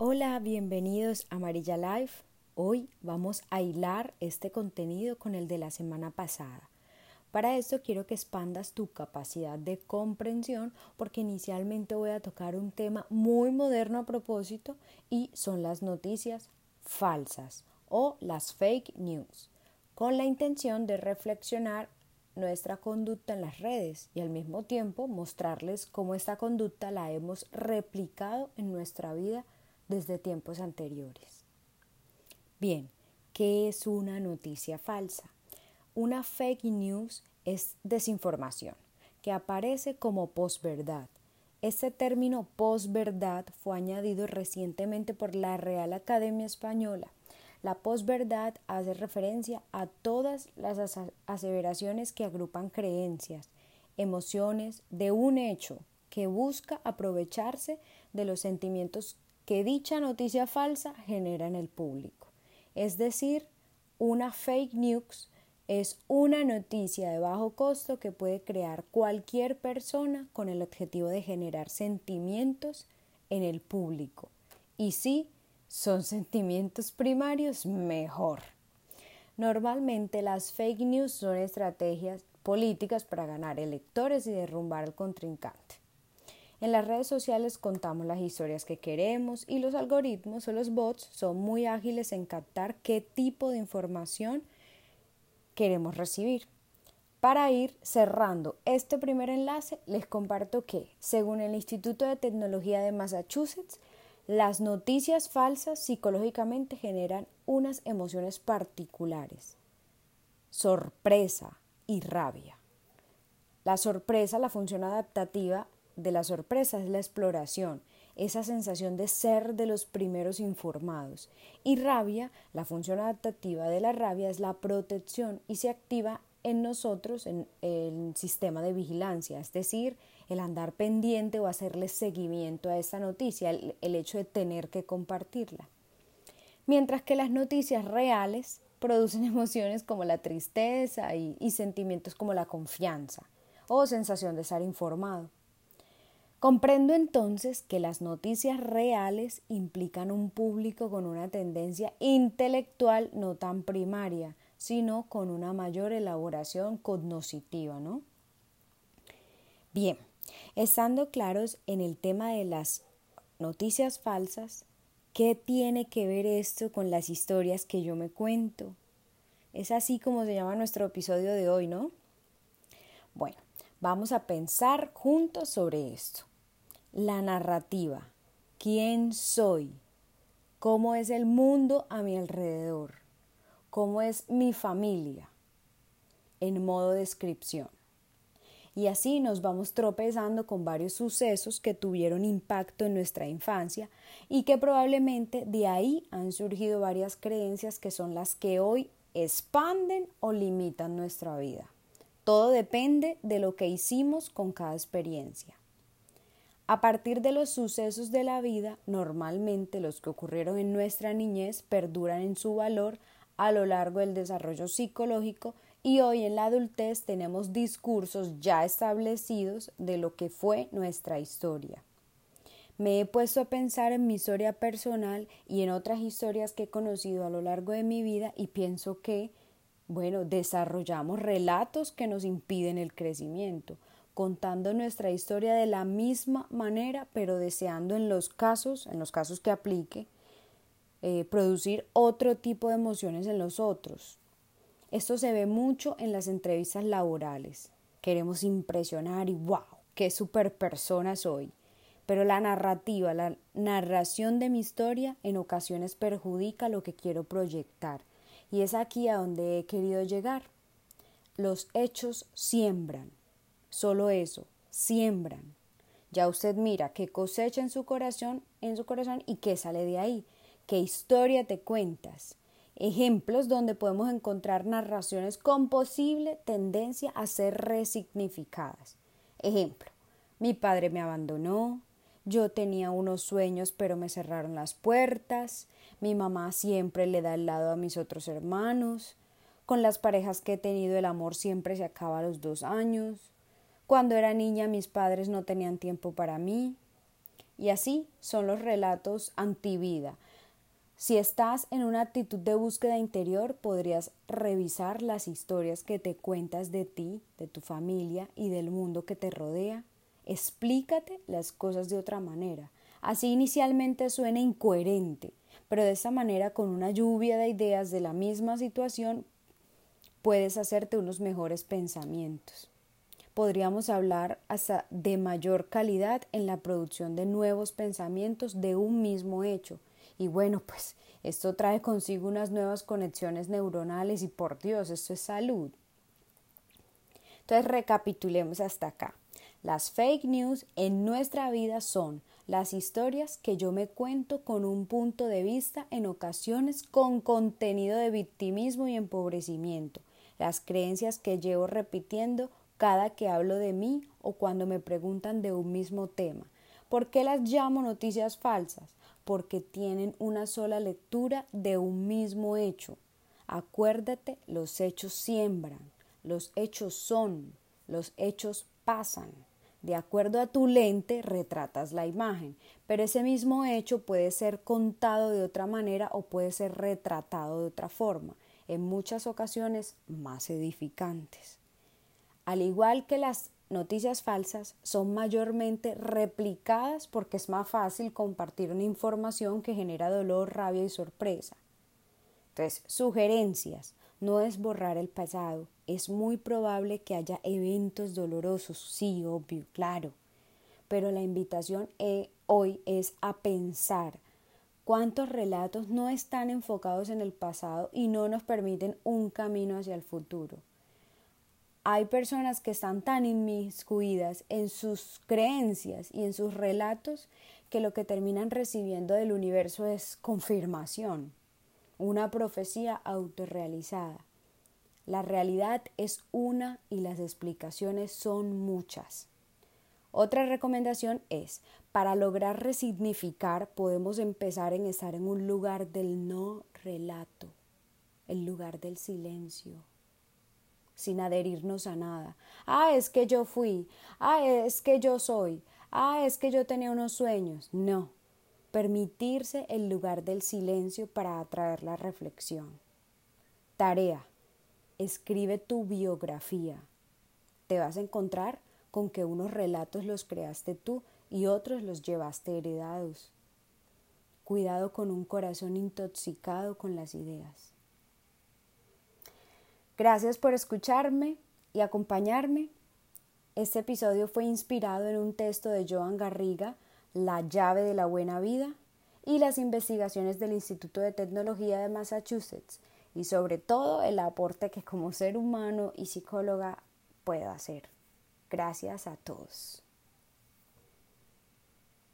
Hola, bienvenidos a Amarilla Life. Hoy vamos a hilar este contenido con el de la semana pasada. Para esto quiero que expandas tu capacidad de comprensión porque inicialmente voy a tocar un tema muy moderno a propósito y son las noticias falsas o las fake news, con la intención de reflexionar nuestra conducta en las redes y al mismo tiempo mostrarles cómo esta conducta la hemos replicado en nuestra vida desde tiempos anteriores. Bien, ¿qué es una noticia falsa? Una fake news es desinformación que aparece como posverdad. Este término posverdad fue añadido recientemente por la Real Academia Española. La posverdad hace referencia a todas las aseveraciones que agrupan creencias, emociones de un hecho que busca aprovecharse de los sentimientos que dicha noticia falsa genera en el público. Es decir, una fake news es una noticia de bajo costo que puede crear cualquier persona con el objetivo de generar sentimientos en el público. Y si son sentimientos primarios, mejor. Normalmente las fake news son estrategias políticas para ganar electores y derrumbar al contrincante. En las redes sociales contamos las historias que queremos y los algoritmos o los bots son muy ágiles en captar qué tipo de información queremos recibir. Para ir cerrando este primer enlace, les comparto que, según el Instituto de Tecnología de Massachusetts, las noticias falsas psicológicamente generan unas emociones particulares, sorpresa y rabia. La sorpresa, la función adaptativa, de la sorpresa es la exploración, esa sensación de ser de los primeros informados. Y rabia, la función adaptativa de la rabia es la protección y se activa en nosotros en el sistema de vigilancia, es decir, el andar pendiente o hacerle seguimiento a esta noticia, el, hecho de tener que compartirla. Mientras que las noticias reales producen emociones como la tristeza y sentimientos como la confianza o sensación de estar informado. Comprendo entonces que las noticias reales implican un público con una tendencia intelectual no tan primaria, sino con una mayor elaboración cognoscitiva, ¿no? Bien, estando claros en el tema de las noticias falsas, ¿qué tiene que ver esto con las historias que yo me cuento? Es así como se llama nuestro episodio de hoy, ¿no? Bueno, vamos a pensar juntos sobre esto. La narrativa, quién soy, cómo es el mundo a mi alrededor, cómo es mi familia, en modo descripción. Y así nos vamos tropezando con varios sucesos que tuvieron impacto en nuestra infancia y que probablemente de ahí han surgido varias creencias que son las que hoy expanden o limitan nuestra vida. Todo depende de lo que hicimos con cada experiencia. A partir de los sucesos de la vida, normalmente los que ocurrieron en nuestra niñez perduran en su valor a lo largo del desarrollo psicológico y hoy en la adultez tenemos discursos ya establecidos de lo que fue nuestra historia. Me he puesto a pensar en mi historia personal y en otras historias que he conocido a lo largo de mi vida y pienso que, bueno, desarrollamos relatos que nos impiden el crecimiento contando nuestra historia de la misma manera, pero deseando en los casos, en los casos que aplique, eh, producir otro tipo de emociones en los otros. Esto se ve mucho en las entrevistas laborales. Queremos impresionar y wow, qué super persona soy. Pero la narrativa, la narración de mi historia en ocasiones perjudica lo que quiero proyectar. Y es aquí a donde he querido llegar. Los hechos siembran. Solo eso, siembran. Ya usted mira qué cosecha en su corazón, en su corazón y qué sale de ahí, qué historia te cuentas. Ejemplos donde podemos encontrar narraciones con posible tendencia a ser resignificadas. Ejemplo, mi padre me abandonó, yo tenía unos sueños pero me cerraron las puertas, mi mamá siempre le da el lado a mis otros hermanos, con las parejas que he tenido el amor siempre se acaba a los dos años, cuando era niña mis padres no tenían tiempo para mí. Y así son los relatos antivida. Si estás en una actitud de búsqueda interior, podrías revisar las historias que te cuentas de ti, de tu familia y del mundo que te rodea. Explícate las cosas de otra manera. Así inicialmente suena incoherente, pero de esta manera, con una lluvia de ideas de la misma situación, puedes hacerte unos mejores pensamientos podríamos hablar hasta de mayor calidad en la producción de nuevos pensamientos de un mismo hecho. Y bueno, pues esto trae consigo unas nuevas conexiones neuronales y por Dios, esto es salud. Entonces recapitulemos hasta acá. Las fake news en nuestra vida son las historias que yo me cuento con un punto de vista en ocasiones con contenido de victimismo y empobrecimiento, las creencias que llevo repitiendo cada que hablo de mí o cuando me preguntan de un mismo tema. ¿Por qué las llamo noticias falsas? Porque tienen una sola lectura de un mismo hecho. Acuérdate, los hechos siembran, los hechos son, los hechos pasan. De acuerdo a tu lente retratas la imagen, pero ese mismo hecho puede ser contado de otra manera o puede ser retratado de otra forma, en muchas ocasiones más edificantes. Al igual que las noticias falsas, son mayormente replicadas porque es más fácil compartir una información que genera dolor, rabia y sorpresa. Entonces, sugerencias. No es borrar el pasado. Es muy probable que haya eventos dolorosos, sí, obvio, claro. Pero la invitación eh, hoy es a pensar cuántos relatos no están enfocados en el pasado y no nos permiten un camino hacia el futuro. Hay personas que están tan inmiscuidas en sus creencias y en sus relatos que lo que terminan recibiendo del universo es confirmación, una profecía autorrealizada. La realidad es una y las explicaciones son muchas. Otra recomendación es, para lograr resignificar podemos empezar en estar en un lugar del no relato, el lugar del silencio, sin adherirnos a nada. Ah, es que yo fui. Ah, es que yo soy. Ah, es que yo tenía unos sueños. No. Permitirse el lugar del silencio para atraer la reflexión. Tarea. Escribe tu biografía. Te vas a encontrar con que unos relatos los creaste tú y otros los llevaste heredados. Cuidado con un corazón intoxicado con las ideas. Gracias por escucharme y acompañarme. Este episodio fue inspirado en un texto de Joan Garriga, La llave de la buena vida, y las investigaciones del Instituto de Tecnología de Massachusetts, y sobre todo el aporte que como ser humano y psicóloga puedo hacer. Gracias a todos.